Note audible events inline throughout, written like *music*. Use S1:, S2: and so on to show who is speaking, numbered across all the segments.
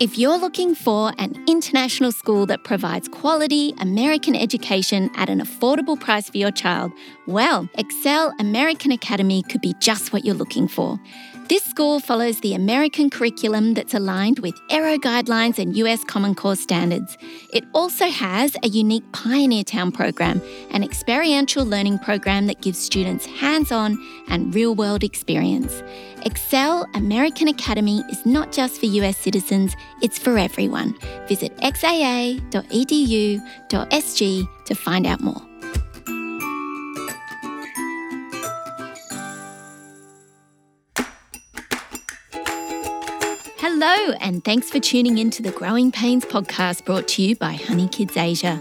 S1: If you're looking for an international school that provides quality American education at an affordable price for your child, well, Excel American Academy could be just what you're looking for. This school follows the American curriculum that's aligned with Aero guidelines and US Common Core standards. It also has a unique Pioneer Town program, an experiential learning program that gives students hands on and real world experience. Excel American Academy is not just for US citizens, it's for everyone. Visit xaa.edu.sg to find out more. Hello, and thanks for tuning in to the Growing Pains podcast brought to you by Honey Kids Asia.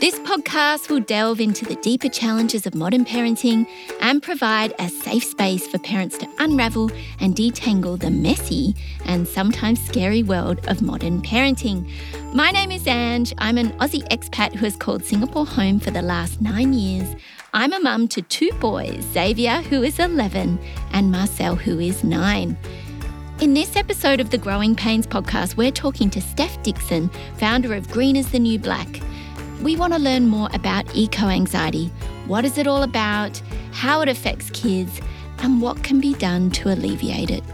S1: This podcast will delve into the deeper challenges of modern parenting and provide a safe space for parents to unravel and detangle the messy and sometimes scary world of modern parenting. My name is Ange. I'm an Aussie expat who has called Singapore home for the last nine years. I'm a mum to two boys, Xavier, who is 11, and Marcel, who is nine. In this episode of the Growing Pains podcast, we're talking to Steph Dickson, founder of Green is the New Black. We want to learn more about eco anxiety. What is it all about? How it affects kids? And what can be done to alleviate it?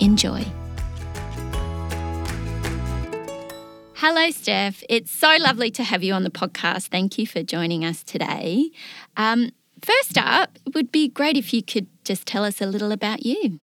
S1: Enjoy. Hello, Steph. It's so lovely to have you on the podcast. Thank you for joining us today. Um, first up, it would be great if you could just tell us a little about you.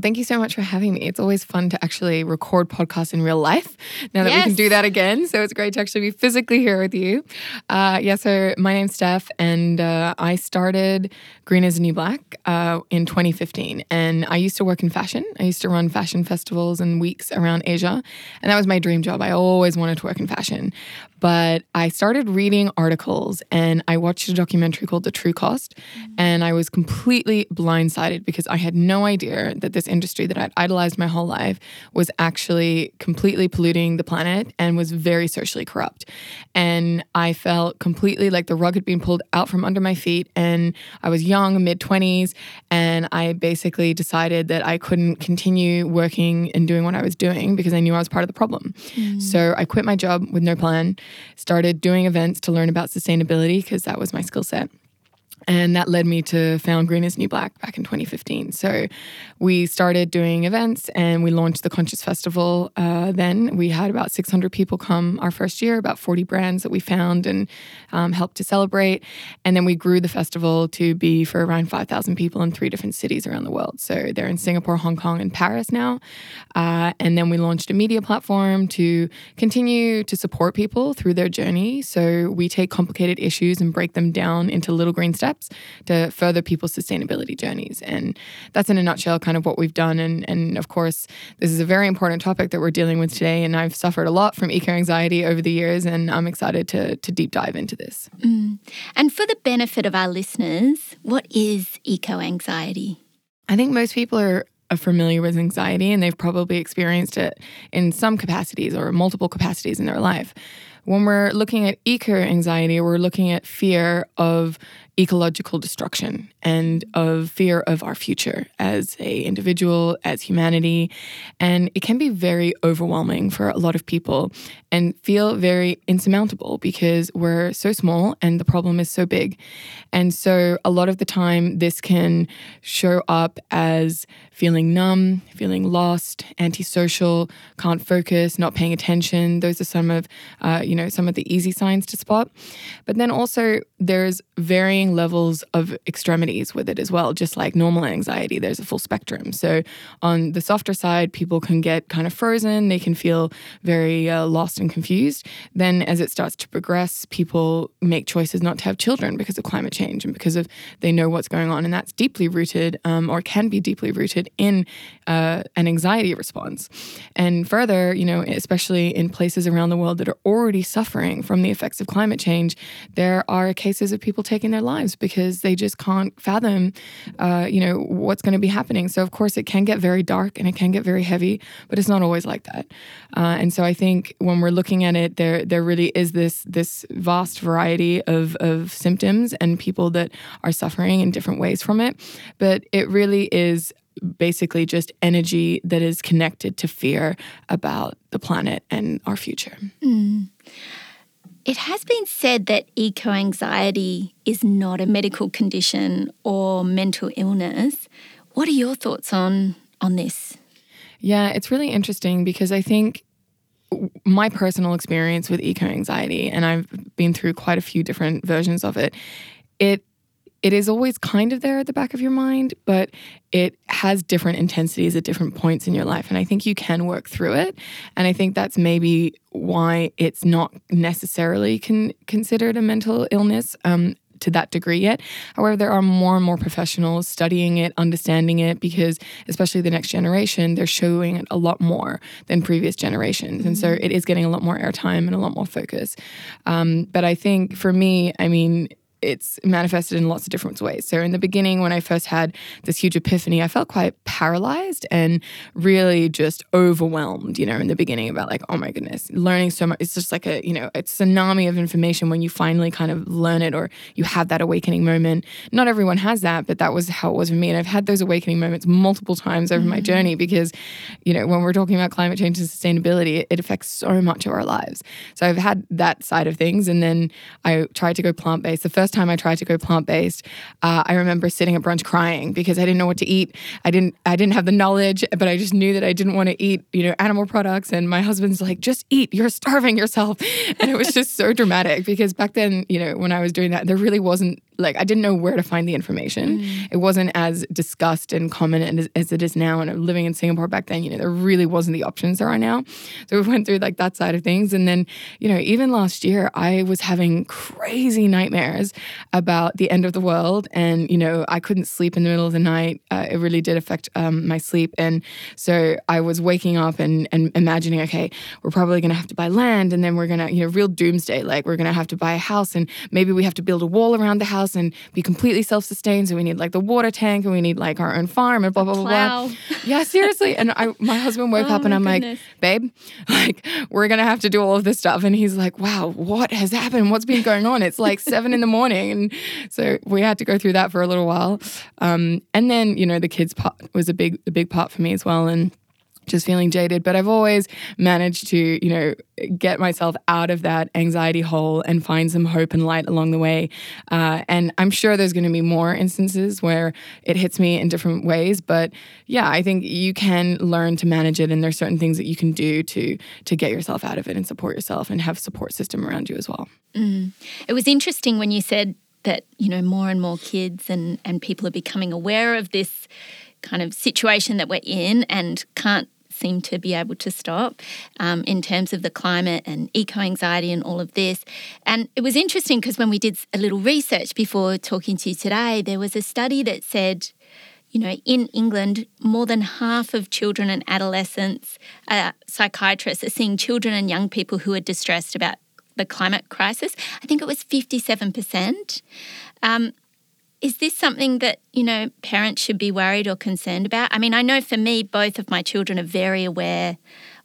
S2: Well, thank you so much for having me. It's always fun to actually record podcasts in real life now that yes. we can do that again. So it's great to actually be physically here with you. Uh, yeah, so my name's Steph, and uh, I started Green is a New Black uh, in 2015. And I used to work in fashion. I used to run fashion festivals and weeks around Asia. And that was my dream job. I always wanted to work in fashion. But I started reading articles and I watched a documentary called The True Cost. Mm-hmm. And I was completely blindsided because I had no idea that this industry that I'd idolized my whole life was actually completely polluting the planet and was very socially corrupt. And I felt completely like the rug had been pulled out from under my feet. And I was young, mid 20s. And I basically decided that I couldn't continue working and doing what I was doing because I knew I was part of the problem. Mm. So I quit my job with no plan started doing events to learn about sustainability because that was my skill set. And that led me to found Green is New Black back in 2015. So we started doing events and we launched the Conscious Festival. Uh, then we had about 600 people come our first year, about 40 brands that we found and um, helped to celebrate. And then we grew the festival to be for around 5,000 people in three different cities around the world. So they're in Singapore, Hong Kong, and Paris now. Uh, and then we launched a media platform to continue to support people through their journey. So we take complicated issues and break them down into little green steps to further people's sustainability journeys. And that's in a nutshell kind of what we've done. And, and of course, this is a very important topic that we're dealing with today. And I've suffered a lot from eco anxiety over the years, and I'm excited to, to deep dive into this.
S1: Mm. And for the benefit of our listeners, what is eco anxiety?
S2: I think most people are familiar with anxiety and they've probably experienced it in some capacities or multiple capacities in their life. When we're looking at eco anxiety, we're looking at fear of ecological destruction and of fear of our future as a individual as humanity. And it can be very overwhelming for a lot of people and feel very insurmountable because we're so small and the problem is so big. And so a lot of the time this can show up as feeling numb feeling lost antisocial can't focus not paying attention. Those are some of uh, you know some of the easy signs to spot. But then also there's varying varying levels of extremities with it as well, just like normal anxiety. There's a full spectrum. So, on the softer side, people can get kind of frozen, they can feel very uh, lost and confused. Then, as it starts to progress, people make choices not to have children because of climate change and because of they know what's going on. And that's deeply rooted um, or can be deeply rooted in uh, an anxiety response. And further, you know, especially in places around the world that are already suffering from the effects of climate change, there are cases of people taking their lives lives because they just can't fathom, uh, you know, what's going to be happening. So of course it can get very dark and it can get very heavy, but it's not always like that. Uh, and so I think when we're looking at it, there there really is this this vast variety of of symptoms and people that are suffering in different ways from it. But it really is basically just energy that is connected to fear about the planet and our future.
S1: Mm. It has been said that eco anxiety is not a medical condition or mental illness. What are your thoughts on on this?
S2: Yeah, it's really interesting because I think my personal experience with eco anxiety, and I've been through quite a few different versions of it, it it is always kind of there at the back of your mind, but it has different intensities at different points in your life. And I think you can work through it. And I think that's maybe why it's not necessarily con- considered a mental illness. Um, to that degree yet. However, there are more and more professionals studying it, understanding it, because especially the next generation, they're showing it a lot more than previous generations. Mm-hmm. And so mm-hmm. it is getting a lot more airtime and a lot more focus. Um, but I think for me, I mean, it's manifested in lots of different ways. So, in the beginning, when I first had this huge epiphany, I felt quite paralyzed and really just overwhelmed, you know, in the beginning about like, oh my goodness, learning so much. It's just like a, you know, it's a tsunami of information when you finally kind of learn it or you have that awakening moment. Not everyone has that, but that was how it was for me. And I've had those awakening moments multiple times over mm-hmm. my journey because, you know, when we're talking about climate change and sustainability, it affects so much of our lives. So, I've had that side of things. And then I tried to go plant based. The first first time I tried to go plant based, uh, I remember sitting at brunch crying because I didn't know what to eat. I didn't I didn't have the knowledge, but I just knew that I didn't want to eat you know animal products. And my husband's like, just eat. You're starving yourself, *laughs* and it was just so dramatic because back then you know when I was doing that, there really wasn't like I didn't know where to find the information. Mm. It wasn't as discussed and common as, as it is now. And living in Singapore back then, you know, there really wasn't the options there are now. So we went through like that side of things. And then, you know, even last year, I was having crazy nightmares about the end of the world. And, you know, I couldn't sleep in the middle of the night. Uh, it really did affect um, my sleep. And so I was waking up and, and imagining, okay, we're probably going to have to buy land and then we're going to, you know, real doomsday. Like we're going to have to buy a house and maybe we have to build a wall around the house house and be completely self-sustained. So we need like the water tank and we need like our own farm and blah blah blah blah. Yeah, seriously. And I, my husband woke *laughs* oh up and I'm goodness. like, babe, like we're gonna have to do all of this stuff. And he's like, wow, what has happened? What's been going on? It's like seven in the morning, and so we had to go through that for a little while. Um, and then you know the kids part was a big a big part for me as well, and just feeling jaded. But I've always managed to, you know, get myself out of that anxiety hole and find some hope and light along the way. Uh, and I'm sure there's going to be more instances where it hits me in different ways. But yeah, I think you can learn to manage it, and there's certain things that you can do to to get yourself out of it and support yourself and have support system around you as well.
S1: Mm. It was interesting when you said that you know more and more kids and and people are becoming aware of this kind of situation that we're in and can't seem to be able to stop um, in terms of the climate and eco anxiety and all of this. And it was interesting because when we did a little research before talking to you today, there was a study that said, you know, in England, more than half of children and adolescents, uh, psychiatrists are seeing children and young people who are distressed about the climate crisis. I think it was 57%. Um, is this something that, you know, parents should be worried or concerned about? I mean, I know for me, both of my children are very aware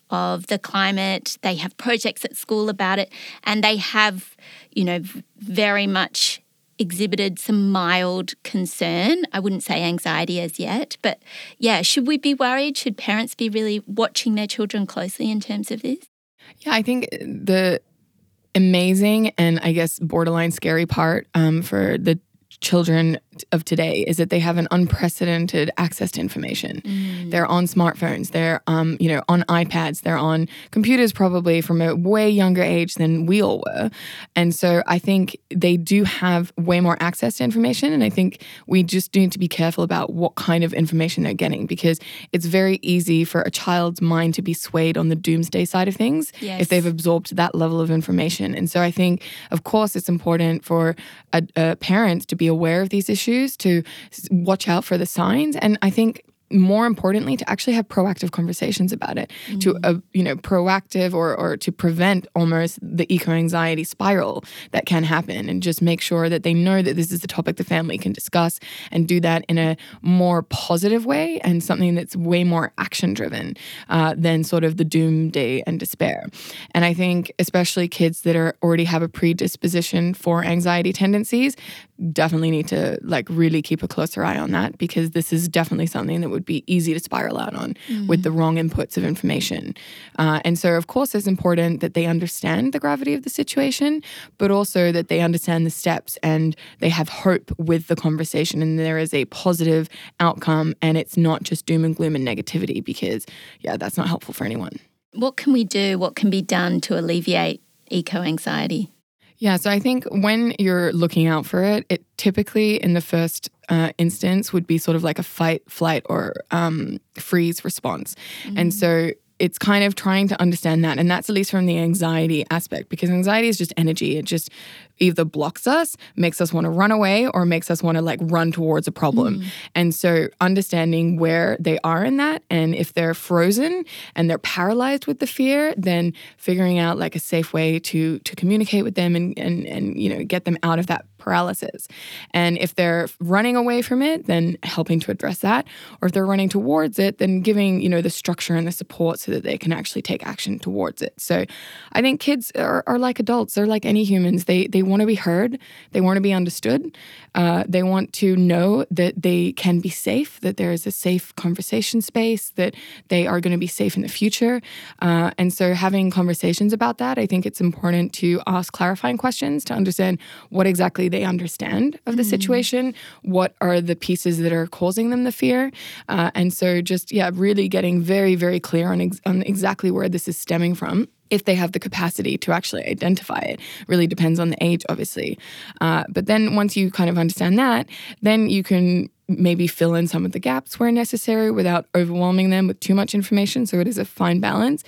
S1: of the climate. They have projects at school about it, and they have, you know, very much exhibited some mild concern. I wouldn't say anxiety as yet, but yeah, should we be worried? Should parents be really watching their children closely in terms of this?
S2: Yeah, I think the amazing and I guess borderline scary part um, for the children of today is that they have an unprecedented access to information. Mm. They're on smartphones, they're um, you know on iPads, they're on computers probably from a way younger age than we all were. And so I think they do have way more access to information and I think we just need to be careful about what kind of information they're getting because it's very easy for a child's mind to be swayed on the doomsday side of things yes. if they've absorbed that level of information. And so I think of course it's important for a, a parent to be aware of these issues issues, to watch out for the signs. And I think more importantly to actually have proactive conversations about it mm-hmm. to uh, you know proactive or or to prevent almost the eco anxiety spiral that can happen and just make sure that they know that this is a topic the family can discuss and do that in a more positive way and something that's way more action driven uh, than sort of the doomsday and despair and i think especially kids that are already have a predisposition for anxiety tendencies definitely need to like really keep a closer eye on that because this is definitely something that would be easy to spiral out on mm-hmm. with the wrong inputs of information. Uh, and so, of course, it's important that they understand the gravity of the situation, but also that they understand the steps and they have hope with the conversation and there is a positive outcome and it's not just doom and gloom and negativity because, yeah, that's not helpful for anyone.
S1: What can we do? What can be done to alleviate eco anxiety?
S2: Yeah, so I think when you're looking out for it, it typically in the first uh, instance would be sort of like a fight, flight, or um, freeze response. Mm-hmm. And so it's kind of trying to understand that. And that's at least from the anxiety aspect, because anxiety is just energy. It just either blocks us, makes us want to run away, or makes us want to like run towards a problem. Mm. And so understanding where they are in that, and if they're frozen and they're paralyzed with the fear, then figuring out like a safe way to to communicate with them and and and you know get them out of that paralysis. And if they're running away from it, then helping to address that. Or if they're running towards it, then giving, you know, the structure and the support so that they can actually take action towards it. So I think kids are, are like adults. They're like any humans. They they want to be heard. They want to be understood. Uh, they want to know that they can be safe, that there is a safe conversation space, that they are going to be safe in the future. Uh, and so having conversations about that, I think it's important to ask clarifying questions to understand what exactly they understand of the mm. situation, what are the pieces that are causing them the fear. Uh, and so just, yeah, really getting very, very clear on, ex- on exactly where this is stemming from if they have the capacity to actually identify it. Really depends on the age, obviously. Uh, but then once you kind of understand that, then you can maybe fill in some of the gaps where necessary without overwhelming them with too much information. So it is a fine balance.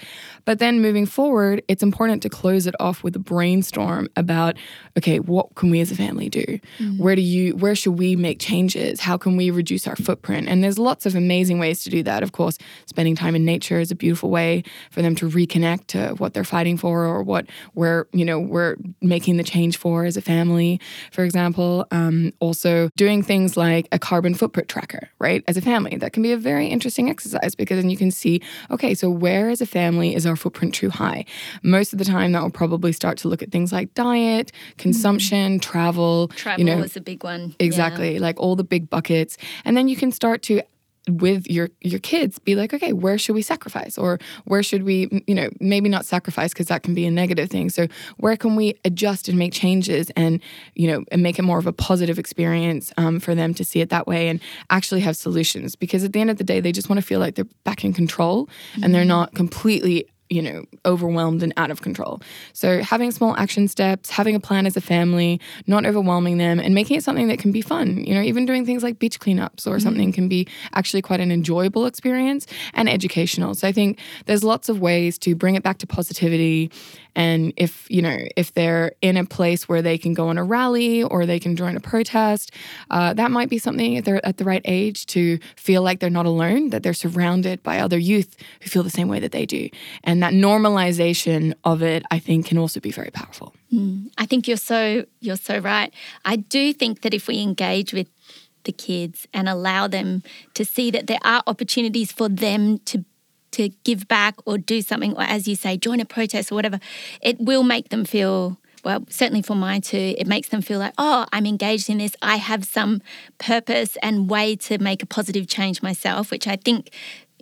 S2: But then moving forward, it's important to close it off with a brainstorm about okay, what can we as a family do? Mm-hmm. Where do you where should we make changes? How can we reduce our footprint? And there's lots of amazing ways to do that. Of course, spending time in nature is a beautiful way for them to reconnect to what they're fighting for or what we're, you know, we're making the change for as a family, for example. Um, also doing things like a carbon carbon footprint tracker, right? As a family, that can be a very interesting exercise because then you can see, okay, so where as a family is our footprint too high? Most of the time, that will probably start to look at things like diet, consumption, mm-hmm. travel.
S1: Travel you know, is a big one.
S2: Exactly, yeah. like all the big buckets. And then you can start to with your your kids be like okay where should we sacrifice or where should we you know maybe not sacrifice because that can be a negative thing so where can we adjust and make changes and you know and make it more of a positive experience um, for them to see it that way and actually have solutions because at the end of the day they just want to feel like they're back in control mm-hmm. and they're mm-hmm. not completely you know, overwhelmed and out of control. So, having small action steps, having a plan as a family, not overwhelming them, and making it something that can be fun. You know, even doing things like beach cleanups or mm-hmm. something can be actually quite an enjoyable experience and educational. So, I think there's lots of ways to bring it back to positivity and if, you know, if they're in a place where they can go on a rally or they can join a protest, uh, that might be something if they're at the right age to feel like they're not alone, that they're surrounded by other youth who feel the same way that they do. And that normalization of it, I think, can also be very powerful.
S1: Mm, I think you're so you're so right. I do think that if we engage with the kids and allow them to see that there are opportunities for them to to give back or do something, or as you say, join a protest or whatever, it will make them feel well, certainly for mine too, it makes them feel like, oh, I'm engaged in this. I have some purpose and way to make a positive change myself, which I think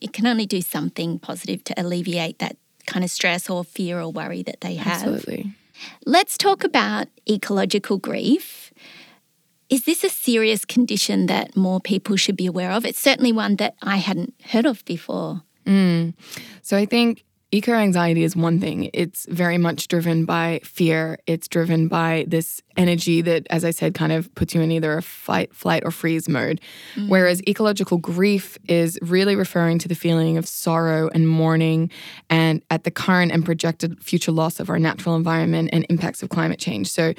S1: it can only do something positive to alleviate that kind of stress or fear or worry that they have.
S2: Absolutely.
S1: Let's talk about ecological grief. Is this a serious condition that more people should be aware of? It's certainly one that I hadn't heard of before.
S2: Mm. So I think eco anxiety is one thing. It's very much driven by fear. It's driven by this energy that, as I said, kind of puts you in either a fight, flight, or freeze mode. Mm-hmm. Whereas ecological grief is really referring to the feeling of sorrow and mourning and at the current and projected future loss of our natural environment and impacts of climate change. So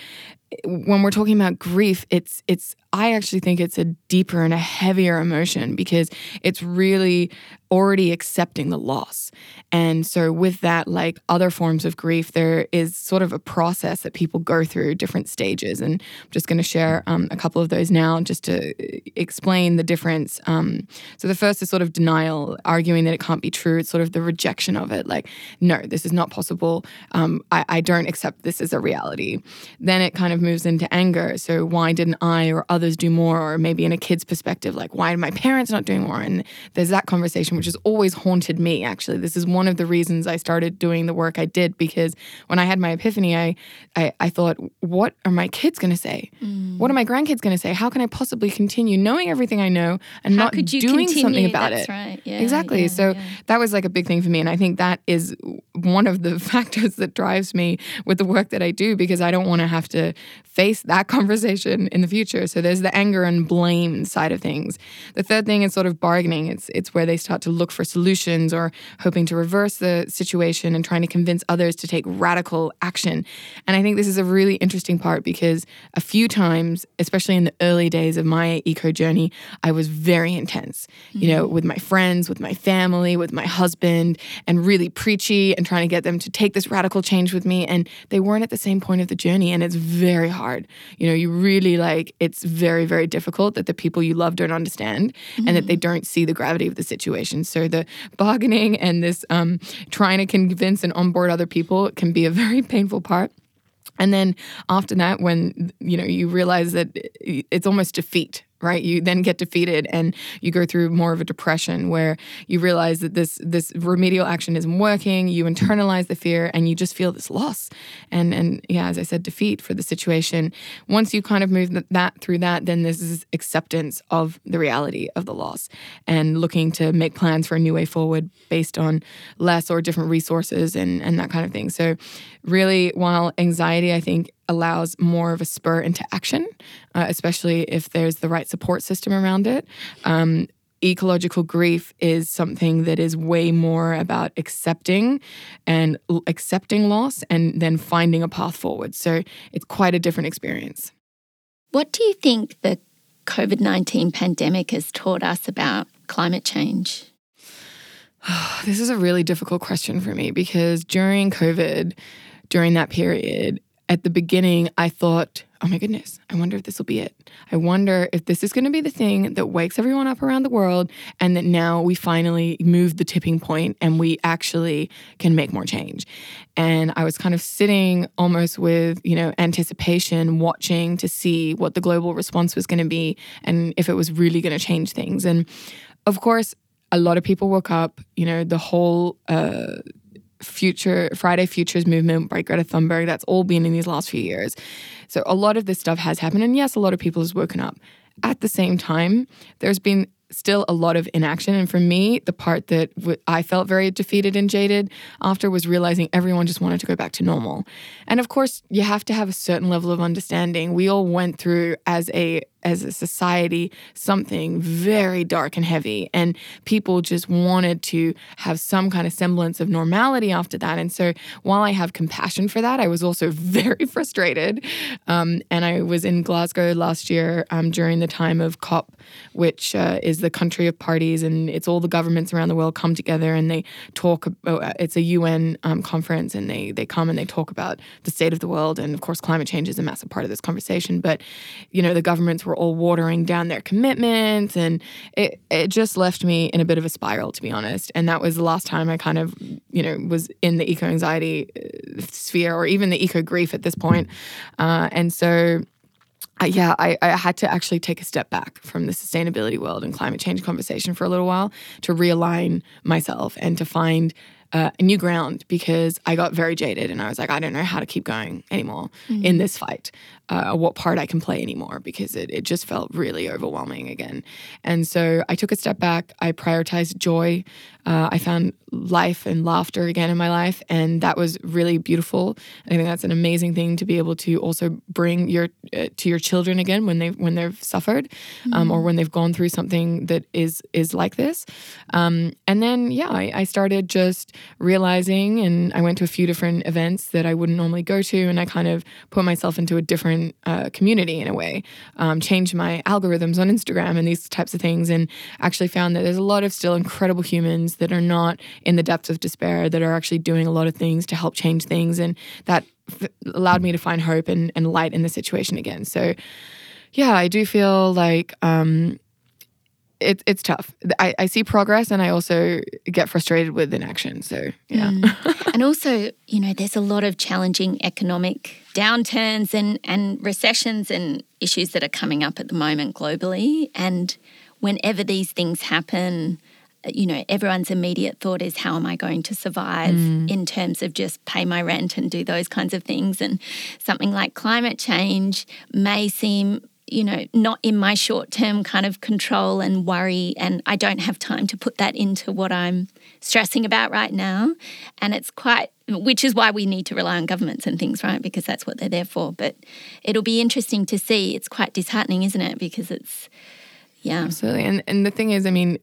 S2: when we're talking about grief, it's it's I actually think it's a deeper and a heavier emotion because it's really already accepting the loss. And so, with that, like other forms of grief, there is sort of a process that people go through different stages. And I'm just going to share um, a couple of those now just to uh, explain the difference. Um, so, the first is sort of denial, arguing that it can't be true. It's sort of the rejection of it, like, no, this is not possible. Um, I, I don't accept this as a reality. Then it kind of moves into anger. So, why didn't I or others do more? Or maybe in a kid's perspective, like, why are my parents not doing more? And there's that conversation which has always haunted me, actually. This is one of the reasons I started doing the work I did because when I had my epiphany, I, I, I thought, what are my kids going to say? Mm. What are my grandkids going to say? How can I possibly continue knowing everything I know and
S1: How
S2: not doing
S1: continue?
S2: something about
S1: That's
S2: it?
S1: Right. Yeah,
S2: exactly.
S1: Yeah,
S2: so
S1: yeah.
S2: that was like a big thing for me. And I think that is one of the *laughs* factors that drives me with the work that I do because I don't want to have to face that *laughs* conversation in the future. So there's the anger and blame side of things. The third thing is sort of bargaining. It's it's where they start to look for solutions or hoping to reverse the situation and trying to convince others to take radical action. And I think this is a really interesting part because a few times, especially in the early days of my eco journey, I was very intense, mm-hmm. you know, with my friends, with my family, with my husband, and really preachy and trying to get them to take this radical change with me. And they weren't at the same point of the journey. And it's very hard. You know, you really like, it's very, very difficult that the people you love don't understand mm-hmm. and that they mm-hmm. don't see the gravity of the situation. So the bargaining and this um, trying to convince and onboard other people can be a *laughs* very painful part. And then after that, when you know you realize that it's almost defeat, right? You then get defeated and you go through more of a depression where you realize that this this remedial action isn't working you hmm. internalize the fear and you just feel this loss. And and yeah as i said defeat for the situation. Once you kind of move that through that then this is acceptance of the reality of the loss and looking to make plans for a new way forward based on less or different resources and and that kind of thing. So really while anxiety i think allows more of a spur into action, uh, especially if there's the right support system around it. Um, ecological grief is something that is way more about accepting and l- accepting loss and then finding a path forward. So it's quite a different experience.
S1: What do you think the COVID 19 pandemic has taught us about climate change? *sighs*
S2: this is a really difficult question for me because during COVID, during that period, at the beginning, I thought, oh my goodness, I wonder if this will be it. I wonder if this is going to be the thing that wakes everyone up around the world and that now we finally move the tipping point and we actually can make more change. And I was kind of sitting almost with, you know, anticipation, watching to see what the global response was going to be and if it was really going to change things. And of course, a lot of people woke up, you know, the whole uh, future Friday Futures movement by Greta Thunberg. That's all been in these last few years. So a lot of this stuff has happened, and yes, a lot of people has woken up. At the same time, there's been still a lot of inaction. And for me, the part that w- I felt very defeated and jaded after was realizing everyone just wanted to go back to normal. And of course, you have to have a certain level of understanding. We all went through as a as a society something very dark and heavy. And people just wanted to have some kind of semblance of normality after that. And so while I have compassion for that, I was also *laughs* very frustrated. Um, and I was in Glasgow last year um, during the time of COP, which uh, is the country of parties, and it's all the governments around the world come together and they talk. About, it's a UN um, conference, and they they come and they talk about the state of the world, and of course, climate change is a massive part of this conversation. But you know, the governments were all watering down their commitments. And it, it just left me in a bit of a spiral, to be honest. And that was the last time I kind of, you know, was in the eco anxiety uh, sphere or even the eco grief at this point. Uh, and so, uh, yeah, I, I, had to actually take a step back from the sustainability world and climate change conversation for a little while to realign myself and to find uh, a new ground because I got very jaded and I was like, I don't know how to keep going anymore mm-hmm. in this fight, uh, what part I can play anymore because it, it just felt really overwhelming again. And so I took a step back. I prioritized joy. Uh, I found life and laughter again in my life, and that was really beautiful. I think that's an amazing thing to be able to also bring your uh, to your children again when they when they've suffered um, or mm. when they've gone through something that is is like this. Um, and then yeah, I, I started just realizing, and I went to a few different events that I wouldn't normally go to, and I kind of put myself into a different uh, community in a way, um, changed my algorithms on Instagram and these types of things, and actually found that there's a lot of still incredible humans that are not in the depths of despair that are actually doing a lot of things to help change things. And that f- allowed me to find hope and, and light in the situation again. So, yeah, I do feel like um, it, it's tough. I, I see progress and I also get frustrated with inaction. So, yeah.
S1: Mm. *laughs* and also, you know, there's a lot of challenging economic downturns and, and recessions and issues that are coming up at the moment globally. And whenever these things happen, you know, everyone's immediate thought is, how am I going to survive mm. in terms of just pay my rent and do those kinds of things? And something like climate change may seem you know, not in my short term kind of control and worry. And I don't have time to put that into what I'm stressing about right now. And it's quite, which is why we need to rely on governments and things, right? Because that's what they're there for. But it'll be interesting to see. It's quite disheartening, isn't it? Because it's, yeah.
S2: Absolutely. And, and the thing is, I mean,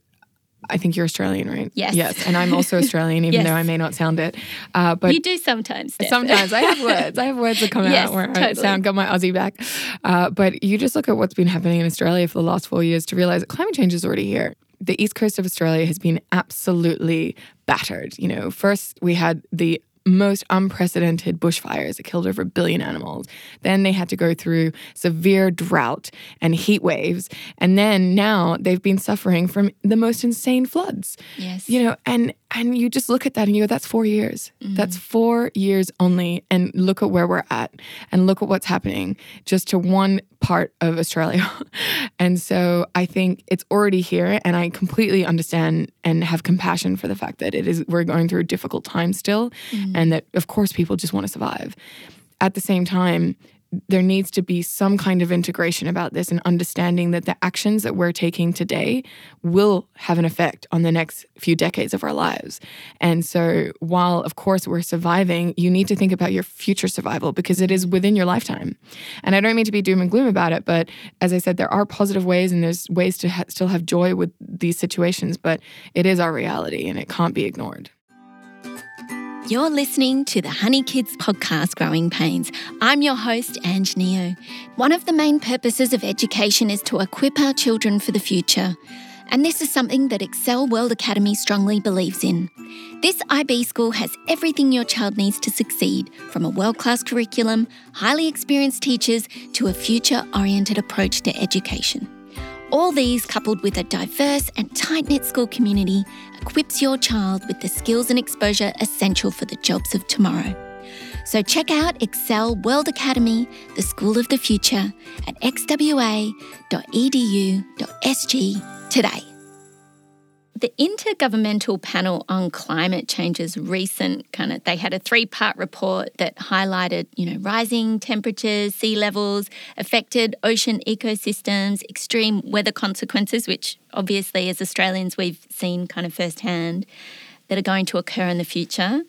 S2: I think you're Australian, right?
S1: Yes.
S2: Yes. And I'm also Australian, *laughs* even yes. though I may not sound it.
S1: Uh, but you do sometimes. Steph.
S2: Sometimes I have *laughs* words. I have words that come yes, out where totally. I sound got my Aussie back. Uh, but you just look at what's been happening in Australia for the last four years to realize that climate change is already here. The east coast of Australia has been absolutely battered. You know, first we had the most unprecedented bushfires that killed over a billion animals. Then they had to go through severe drought and heat waves. And then now they've been suffering from the most insane floods.
S1: Yes.
S2: You know, and and you just look at that and you go, that's four years. Mm-hmm. That's four years only. And look at where we're at and look at what's happening just to one part of Australia. *laughs* and so I think it's already here. And I completely understand and have compassion for the fact that it is we're going through a difficult time still. Mm-hmm. And that of course people just want to survive. At the same time, there needs to be some kind of integration about this and understanding that the actions that we're taking today will have an effect on the next few decades of our lives. And so, while of course we're surviving, you need to think about your future survival because it is within your lifetime. And I don't mean to be doom and gloom about it, but as I said, there are positive ways and there's ways to ha- still have joy with these situations, but it is our reality and it can't be ignored.
S1: You're listening to the Honey Kids podcast, Growing Pains. I'm your host, Ange Neo. One of the main purposes of education is to equip our children for the future. And this is something that Excel World Academy strongly believes in. This IB school has everything your child needs to succeed, from a world class curriculum, highly experienced teachers, to a future oriented approach to education. All these, coupled with a diverse and tight knit school community, equips your child with the skills and exposure essential for the jobs of tomorrow. So check out Excel World Academy, the school of the future, at xwa.edu.sg today. The Intergovernmental Panel on Climate Change's recent kind of they had a three-part report that highlighted, you know, rising temperatures, sea levels, affected ocean ecosystems, extreme weather consequences, which obviously as Australians we've seen kind of firsthand that are going to occur in the future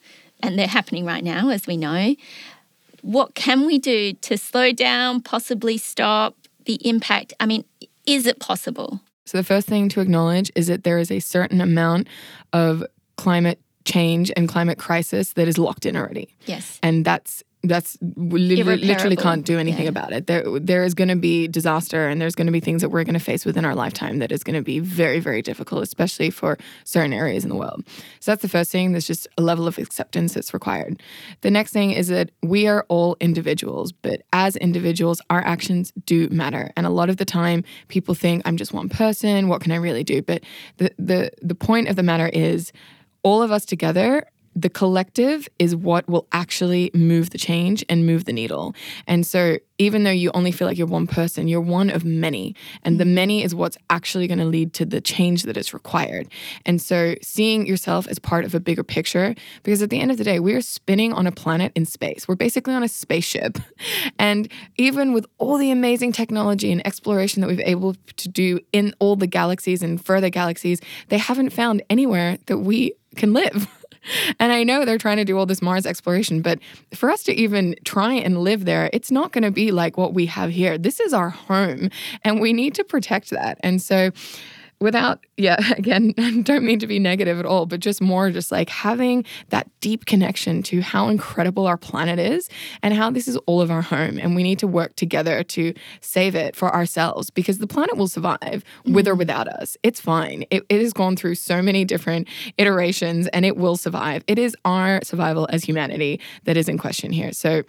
S1: and they're happening right now as we know. What can we do to slow down, possibly stop the impact? I mean, is it possible?
S2: So, the first thing to acknowledge is that there is a certain amount of climate change and climate crisis that is locked in already.
S1: Yes.
S2: And that's that's li- literally can't do anything yeah. about it. There there is going to be disaster and there's going to be things that we're going to face within our lifetime that is going to be very very difficult especially for certain areas in the world. So that's the first thing there's just a level of acceptance that's required. The next thing is that we are all individuals, but as individuals our actions do matter. And a lot of the time people think I'm just one person, what can I really do? But the the the point of the matter is all of us together the collective is what will actually move the change and move the needle. And so, even though you only feel like you're one person, you're one of many. And the mm. many is what's actually going to lead to the change that is required. And so, seeing yourself as part of a bigger picture, because at the end of the day, we are spinning on a planet in space. We're basically on a spaceship. *laughs* And even with all the amazing technology and exploration that we've able to do in all the galaxies and further galaxies, they haven't found anywhere that we can live. *laughs* *laughs* And I know they're trying to do all this Mars exploration, but for us to even try and live there, it's not going to be like what we have here. This is our home, and we need to protect that. And so, without, yeah, *laughs* again, *laughs* don't mean to be negative at all, but just more just like having that deep connection to how incredible our planet is and how this is all of our home. And we need to work together to save it for ourselves because the planet will survive mm-hmm. with or mm-hmm. without us. It's fine. It, it has gone through so many different iterations and it will survive. It is our survival as humanity that is in question here. So,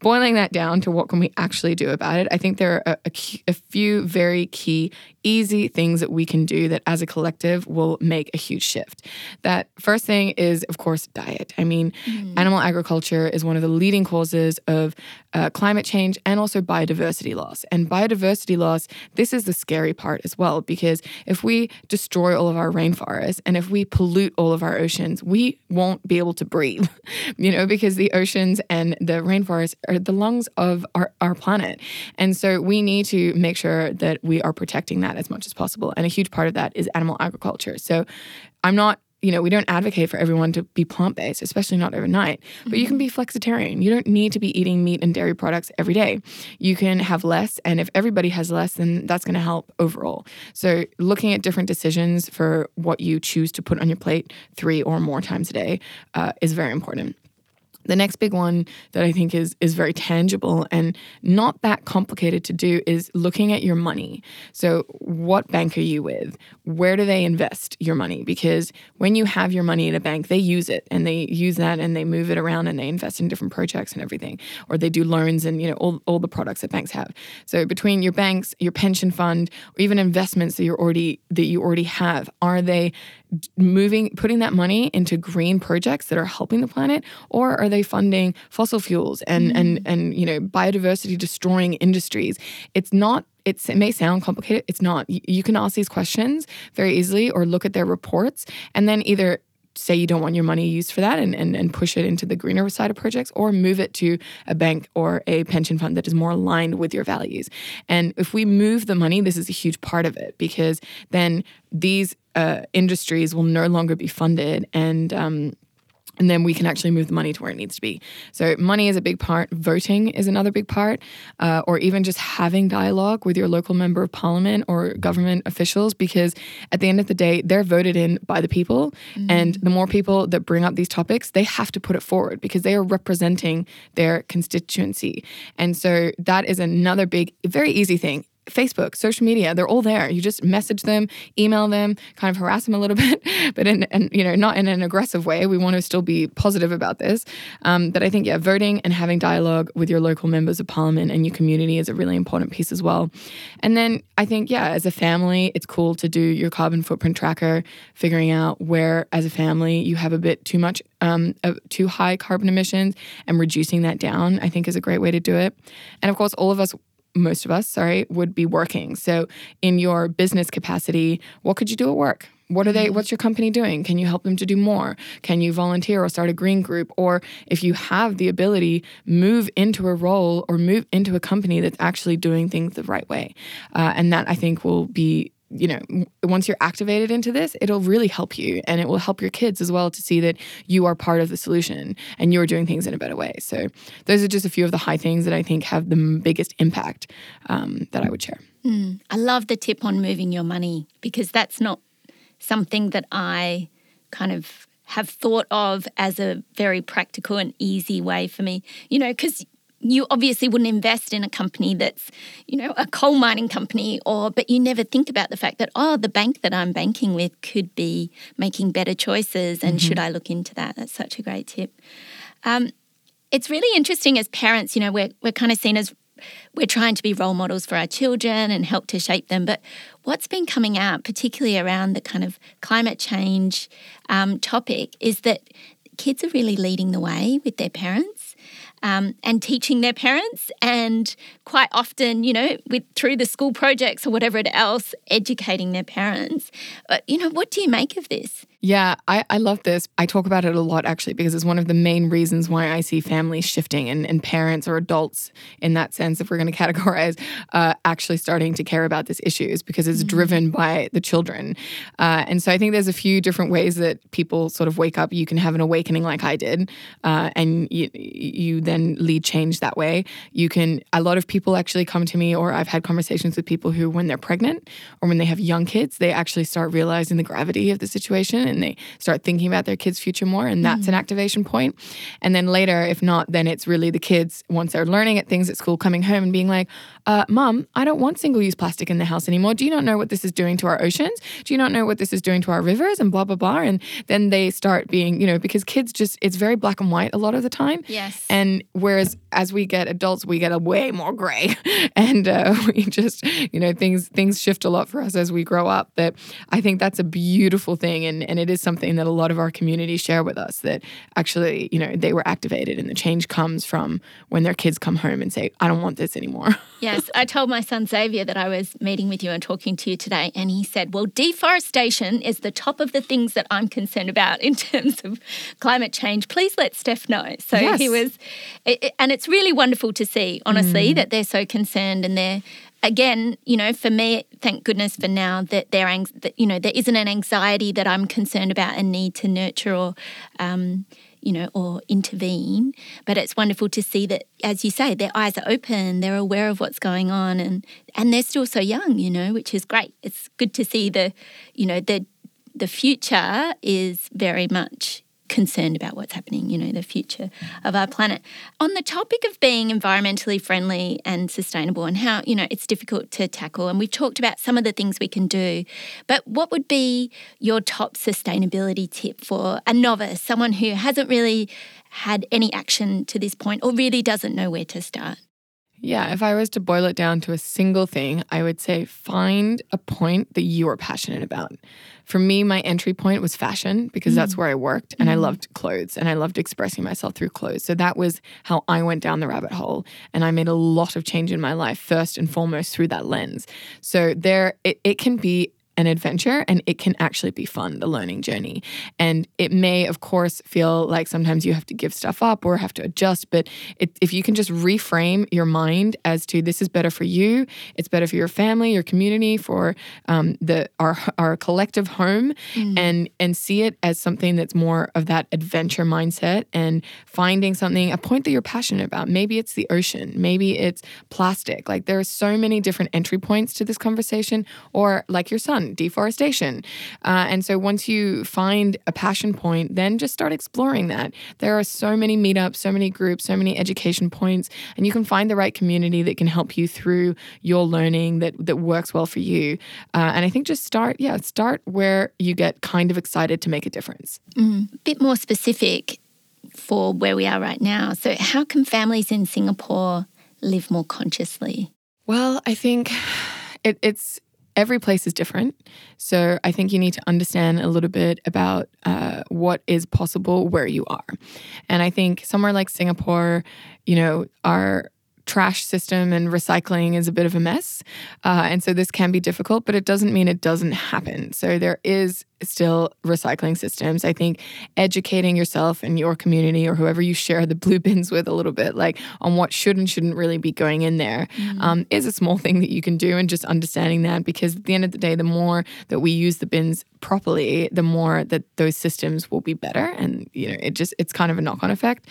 S2: boiling that down to what can we actually do about it, I think there are a, a, a, few very key, easy things that we can do that as a collective will make a huge shift. That first thing is, of course, diet. I mean, mm. animal agriculture is one of the leading causes of uh, climate change and also biodiversity loss. And biodiversity loss, this is the scary part as well, because if we destroy all of our rainforests and if we pollute all of our oceans, we won't be able to breathe, *laughs* you know, because the oceans and the rainforests are the lungs of our, our planet. And so we need to make sure that we are protecting that as much as possible. And a huge part of that is animal agriculture. So I'm not you know, we don't advocate for everyone to be plant based, especially not overnight, but mm-hmm. you can be flexitarian. You don't need to be eating meat and dairy products every day. You can have less, and if everybody has less, then that's going to help overall. So, looking at different decisions for what you choose to put on your plate three or more times a day uh, is very important. The next big one that I think is is very tangible and not that complicated to do is looking at your money. So, what bank are you with? Where do they invest your money? Because when you have your money in a bank, they use it and they use that and they move it around and they invest in different projects and everything, or they do loans and you know all, all the products that banks have. So, between your banks, your pension fund, or even investments that you're already that you already have, are they moving putting that money into green projects that are helping the planet or are they funding fossil fuels and mm. and and you know biodiversity destroying industries it's not it's, it may sound complicated it's not you can ask these questions very easily or look at their reports and then either say you don't want your money used for that and, and, and push it into the greener side of projects or move it to a bank or a pension fund that is more aligned with your values. And if we move the money, this is a huge part of it because then these uh, industries will no longer be funded and um, and then we can actually move the money to where it needs to be. So, money is a big part. Voting is another big part, uh, or even just having dialogue with your local member of parliament or government officials, because at the end of the day, they're voted in by the people. Mm-hmm. And the more people that bring up these topics, they have to put it forward because they are representing their constituency. And so, that is another big, very easy thing. Facebook, social media, they're all there. You just message them, email them, kind of harass them a little *laughs* bit, but in and you know not in an aggressive way. We want to still be positive about this. Um, but I think yeah, voting and having dialogue with your local members of parliament and your community is a really important piece as well. And then I think yeah, as a family, it's cool to do your carbon footprint tracker, figuring out where as a family you have a bit too much, um, too high carbon emissions, and reducing that down. I think is a great way to do it. And of course, all of us most of us, sorry, would be working. So, in your business capacity, what could you do at work? What are they mm-hmm. what's your company doing? Can you help them to do more? Can you volunteer or start a green group or if you have the ability, move into a role or move into a company that's actually doing things the right way. Uh, and that I think will be you know, once you're activated into this, it'll really help you and it will help your kids as well to see that you are part of the solution and you're doing things in a better way. So, those are just a few of the high things that I think have the biggest impact um, that I would share.
S1: Mm, I love the tip on moving your money because that's not something that I kind of have thought of as a very practical and easy way for me, you know, because you obviously wouldn't invest in a company that's, you know, a coal mining company or but you never think about the fact that oh, the bank that I'm banking with could be making better choices and mm-hmm. should I look into that? That's such a great tip. Um, it's really interesting as parents, you know, we're we're kind of seen as we're trying to be role models for our children and help to shape them. But what's been coming out, particularly around the kind of climate change um, topic, is that kids are really leading the way with their parents um, and teaching their parents, and quite often, you know, with through the school projects or whatever else, educating their parents. But you know, what do you make of this?
S2: Yeah, I, I love this. I talk about it a lot actually because it's one of the main reasons why I see families shifting and, and parents or adults in that sense, if we're going *laughs* to categorize, uh, actually starting to care about this issue is because it's mm-hmm. driven by the children. Uh, and so I think there's a few different ways that people sort of wake up. You can have an awakening like I did, uh, and you, you then lead change that way. You can, a lot of people actually come to me, or I've had conversations with people who, when they're pregnant or when they have young kids, they actually start realizing the gravity of the situation and they start thinking about their kids' future more. And that's mm. an activation point. And then later, if not, then it's really the kids, once they're learning at things at school, coming home and being like, uh, Mom, I don't want single use plastic in the house anymore. Do you not know what this is doing to our oceans? Do you not know what this is doing to our rivers? And blah, blah, blah. And then they start being, you know, because kids just, it's very black and white a lot of the time.
S1: Yes.
S2: And whereas as we get adults, we get a way more gray. *laughs* and uh, *laughs* we just, you know, things, things shift a lot for us as we grow up. That I think that's a beautiful thing. And, and it is something that a lot of our community share with us that actually, you know, they were activated and the change comes from when their kids come home and say, I don't want this anymore. *laughs*
S1: yes. I told my son Xavier that I was meeting with you and talking to you today. And he said, Well, deforestation is the top of the things that I'm concerned about in *laughs* terms of climate change. Please let Steph know. So yes. he was, and it's really wonderful to see, honestly, mm. that they're so concerned and they're again, you know, for me, thank goodness for now that there, you know, there isn't an anxiety that I'm concerned about and need to nurture or, um, you know, or intervene. But it's wonderful to see that, as you say, their eyes are open, they're aware of what's going on, and and they're still so young, you know, which is great. It's good to see the, you know, the the future is very much concerned about what's happening, you know, the future of our planet. On the topic of being environmentally friendly and sustainable and how, you know, it's difficult to tackle, and we've talked about some of the things we can do, but what would be your top sustainability tip for a novice, someone who hasn't really had any action to this point or really doesn't know where to start?
S2: Yeah, if I was to boil it down to a single thing, I would say find a point that you are passionate about. For me, my entry point was fashion because mm. that's where I worked and mm. I loved clothes and I loved expressing myself through clothes. So that was how I went down the rabbit hole and I made a lot of change in my life first and foremost through that lens. So there it, it can be an adventure and it can actually be fun, the learning journey. And it may, of course, feel like sometimes you have to give stuff up or have to adjust, but it, if you can just reframe your mind as to this is better for you, it's better for your family, your community, for um, the our our collective home, mm. and and see it as something that's more of that adventure mindset and finding something a point that you're passionate about. Maybe it's the ocean, maybe it's plastic. Like there are so many different entry points to this conversation, or like your son deforestation. Uh, and so once you find a passion point, then just start exploring that. There are so many meetups, so many groups, so many education points, and you can find the right community that can help you through your learning that that works well for you. Uh, and I think just start, yeah, start where you get kind of excited to make a difference.
S1: Mm, a bit more specific for where we are right now. So, how can families in Singapore live more consciously?
S2: Well, I think it, it's every place is different. So I think you need to understand a little bit about uh, what is possible where you are. And I think somewhere like Singapore, you know, our trash system and recycling is a bit of a mess. Uh, and so this can be difficult, but it doesn't mean it doesn't happen. So there is still recycling systems. I think educating yourself and your community or whoever you share the blue bins with a little bit, like on what should and shouldn't really be going in there, mm-hmm. um, is a small thing that you can do. And just understanding that because at the end of the day, the more that we use the bins properly, the more that those systems will be better. And, you know, it just, it's kind of a knock on effect.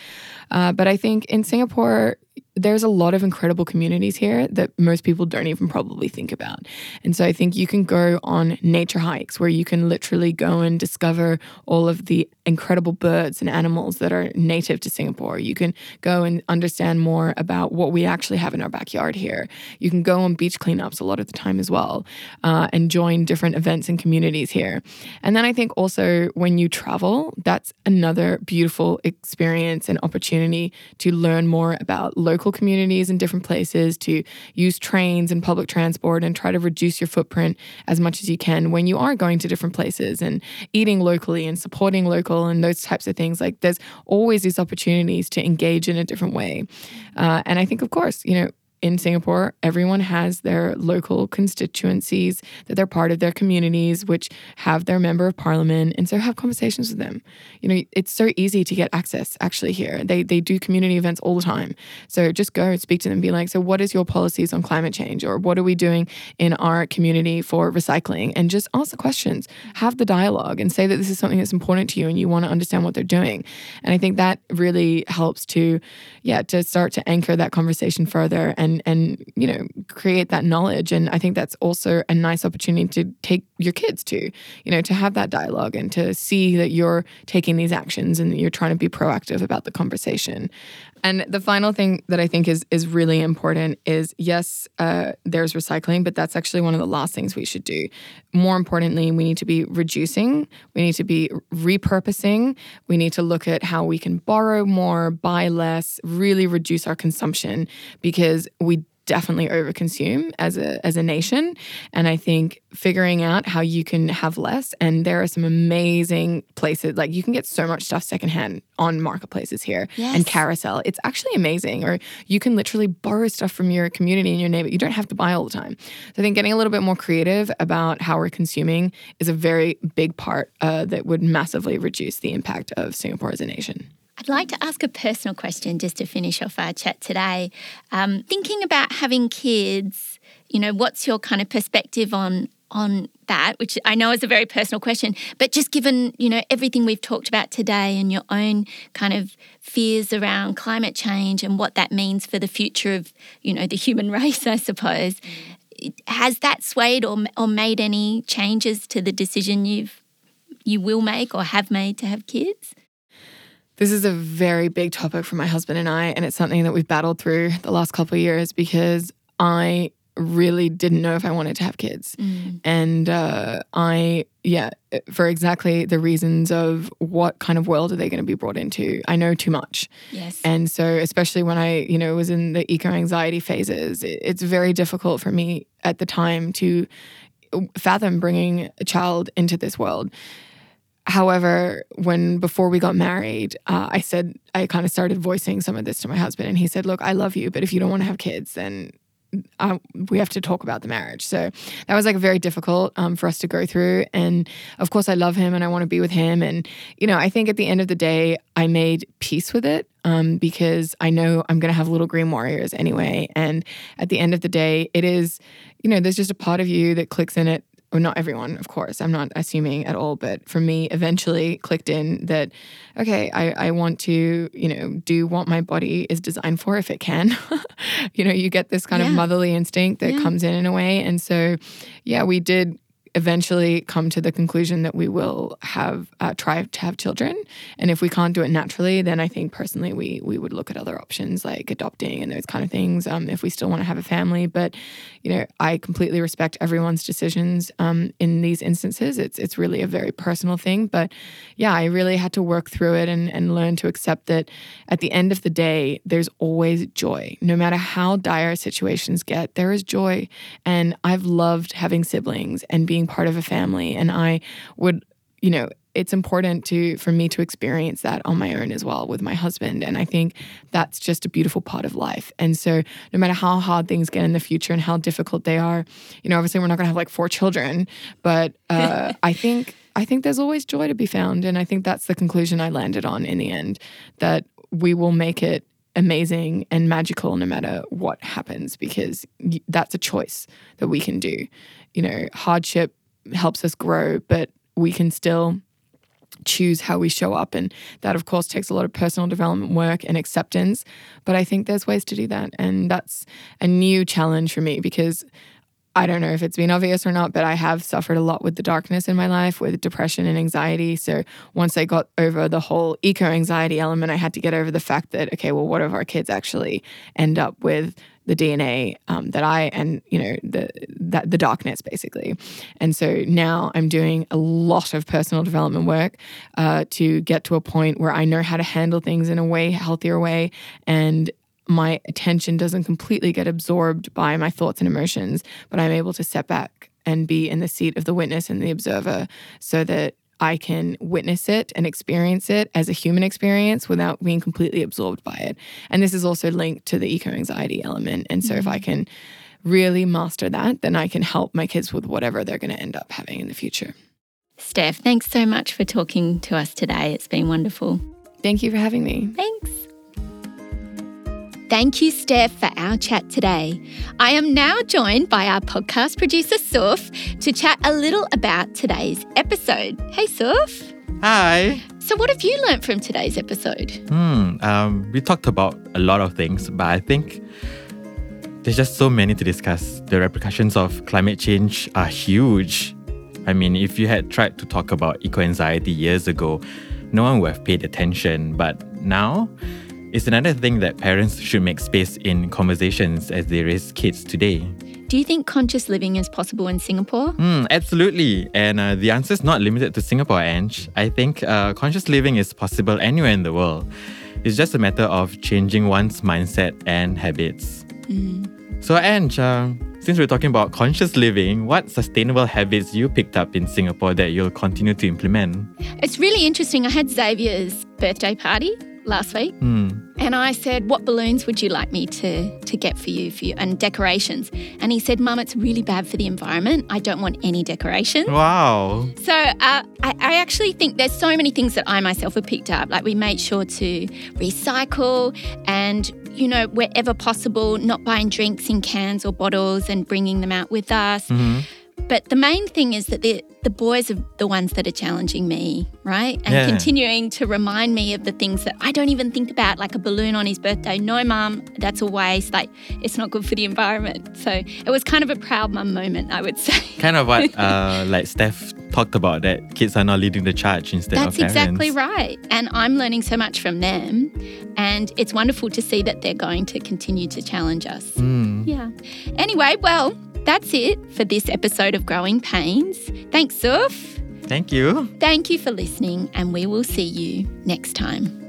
S2: Uh, but I think in Singapore, there's a lot of incredible communities here that most people don't even probably think about. And so I think you can go on nature hikes where you can literally literally go and discover all of the incredible birds and animals that are native to Singapore. You can go and understand more about what we actually have in our backyard here. You can go on beach cleanups a lot of the time as well uh, and join different events and communities here. And then I think also when you travel, that's another beautiful experience and opportunity to learn more about local communities in different places, to use trains and public transport and try to reduce your footprint as much as you can when you are going to different places practices and eating locally and supporting local and those types of things. Like there's always these opportunities to engage in a different way. Uh, and I think, of course, you know, in Singapore, everyone has their local constituencies that they're part of their communities, which have their member of parliament, and so have conversations with them. You know, it's so easy to get access actually here. They they do community events all the time, so just go and speak to them. Be like, so what is your policies on climate change, or what are we doing in our community for recycling? And just ask the questions, have the dialogue, and say that this is something that's important to you, and you want to understand what they're doing. And I think that really helps to, yeah, to start to anchor that conversation further and and and you know create that knowledge. And i think that's also a nice opportunity to take your kids to you know to have that dialogue and to see that you're taking these actions and that you're trying to be proactive about the conversation and the final thing that I think is is really important is yes, uh, there's recycling, but that's actually one of the last things we should do. More importantly, we need to be reducing. We need to be repurposing. We need to look at how we can borrow more, buy less, really reduce our consumption because we definitely overconsume as a as a nation. And i think figuring out how you can have less and there are some amazing places like you can get so much stuff secondhand on marketplaces here yes. and Carousell. It's actually amazing or you can literally borrow stuff from your community and your neighbor. You don't have to buy all the time. So i think getting a little bit more creative about how we're consuming is a very big part uh, that would massively reduce the impact of singapore as a nation
S1: I'd like to ask a personal question just to finish off our chat today. Um, thinking about having kids, you know, what's your kind of perspective on on that? Which I know is a very personal question, but just given you know everything we've talked about today and your own kind of fears around climate change and what that means for the future of you know the human *laughs* race, I suppose. Has that swayed or or made any changes to the decision you've you will make or have made to have kids?
S2: This is a very big topic for my husband and I, and it's something that we've battled through the last couple of years because I really didn't know if I wanted to have kids. Mm. And uh, I, yeah, for exactly the reasons of what kind of world are they going to be brought into, I know too much.
S1: Yes.
S2: And so, especially when I, you know, was in the eco anxiety phases, it's very difficult for me at the time to fathom bringing a child into this world. However, when before we got married, uh, I said I kind of started voicing some of this to my husband, and he said, "Look, I love you, but if you don't want to have kids, then uh, we have to talk about the marriage." So that was like very difficult um, for us to go through. And of course, I love him and I want to be with him. And you know, I think at the end of the day, I made peace with it um, because I know I'm going to have little green warriors anyway. And at the end of the day, it is, you know, there's just a part of you that clicks in it or not everyone, of course, I'm not assuming at all, but for me, eventually clicked in that, okay, I, I want to, you know, do what my body is designed for if it can. *laughs* you know, you get this kind yeah. of motherly instinct that yeah. comes in in a way. And so, yeah, we did eventually come to the conclusion that we will have uh, try to have children. And if we can't do it naturally then i think personally we we would look at other options like adopting and those kind of things um, if we still want to have a family. But you know i completely respect everyone's decisions um, in these instances. It's it's really a very personal thing. But yeah i really had to work through it and, and learn to accept that at the end of the day there's always joy. No matter how dire situations get there is joy. And i've loved having siblings and being being part of a family. And I would, you know, it's important to for me to experience that on my own as well with my husband. And i think that's just a beautiful part of life. And so no matter how hard things get in the future and how difficult they are you know obviously we're not going to have like four children but uh, *laughs* i think i think there's always joy to be found. And i think that's the conclusion i landed on in the end that we will make it amazing and magical no matter what happens because that's a choice that we can do you know, hardship helps us grow, but we can still choose how we show up. And that, of course, takes a lot of personal development work and acceptance. But I think there's ways to do that. And that's a new challenge for me because I don't know if it's been obvious or not, but I have suffered a lot with the darkness in my life, with depression and anxiety. So once I got over the whole eco anxiety element, I had to get over the fact that, okay, well, what if our kids actually end up with the DNA um, that I and you know the that the darkness basically, and so now I'm doing a lot of personal development work uh, to get to a point where I know how to handle things in a way healthier way, and my attention doesn't completely get absorbed by my thoughts and emotions, but I'm able to step back and be in the seat of the witness and the observer so that I can witness it and experience it as a human experience without being completely absorbed by it. And this is also linked to the eco anxiety element. And so, mm-hmm. if I can really master that, then I can help my kids with whatever they're going to end up having in the future.
S1: Steph, thanks so much for talking to us today. It's been wonderful.
S2: Thank you for having me.
S1: Thanks. Thank you, Steph, for our chat today. I am now joined by our podcast producer, Suf, to chat a little about today's episode. Hey, Suf.
S3: Hi.
S1: So, what have you learned from today's episode?
S3: Hmm, um, we talked about a lot of things, but I think there's just so many to discuss. The repercussions of climate change are huge. I mean, if you had tried to talk about eco anxiety years ago, no one would have paid attention. But now, it's another thing that parents should make space in conversations as they raise kids today.
S1: Do you think conscious living is possible in Singapore?
S3: Mm, absolutely. And uh, the answer is not limited to Singapore, Ange. I think uh, conscious living is possible anywhere in the world. It's just a matter of changing one's mindset and habits. Mm. So, Ange, uh, since we're talking about conscious living, what sustainable habits you picked up in Singapore that you'll continue to implement?
S1: It's really interesting. I had Xavier's birthday party last week. Mm. And I said, What balloons would you like me to, to get for you, for you and decorations? And he said, Mum, it's really bad for the environment. I don't want any decorations.
S3: Wow.
S1: So uh, I, I actually think there's so many things that I myself have picked up. Like we made sure to recycle and you know, wherever possible, not buying drinks in cans or bottles and bringing them out with us. Mm-hmm. But the main thing is that the the boys are the ones that are challenging me, right? And yeah. continuing to remind me of the things that I don't even think about, like a balloon on his birthday. No, mum, that's a waste. Like it's not good for the environment. So it was kind of a proud mum moment, I would *laughs* say.
S3: Kind of what uh, like Steph talked about that kids are now leading the charge instead
S1: that's
S3: of
S1: parents. That's exactly right. And I'm learning so much from them. And it's wonderful to see that they're going to continue to challenge us. Mm. Yeah. Anyway, well, that's it for this episode of Growing Pains. Thanks, Suf.
S3: Thank you.
S1: Thank you for listening, and we will see you next time.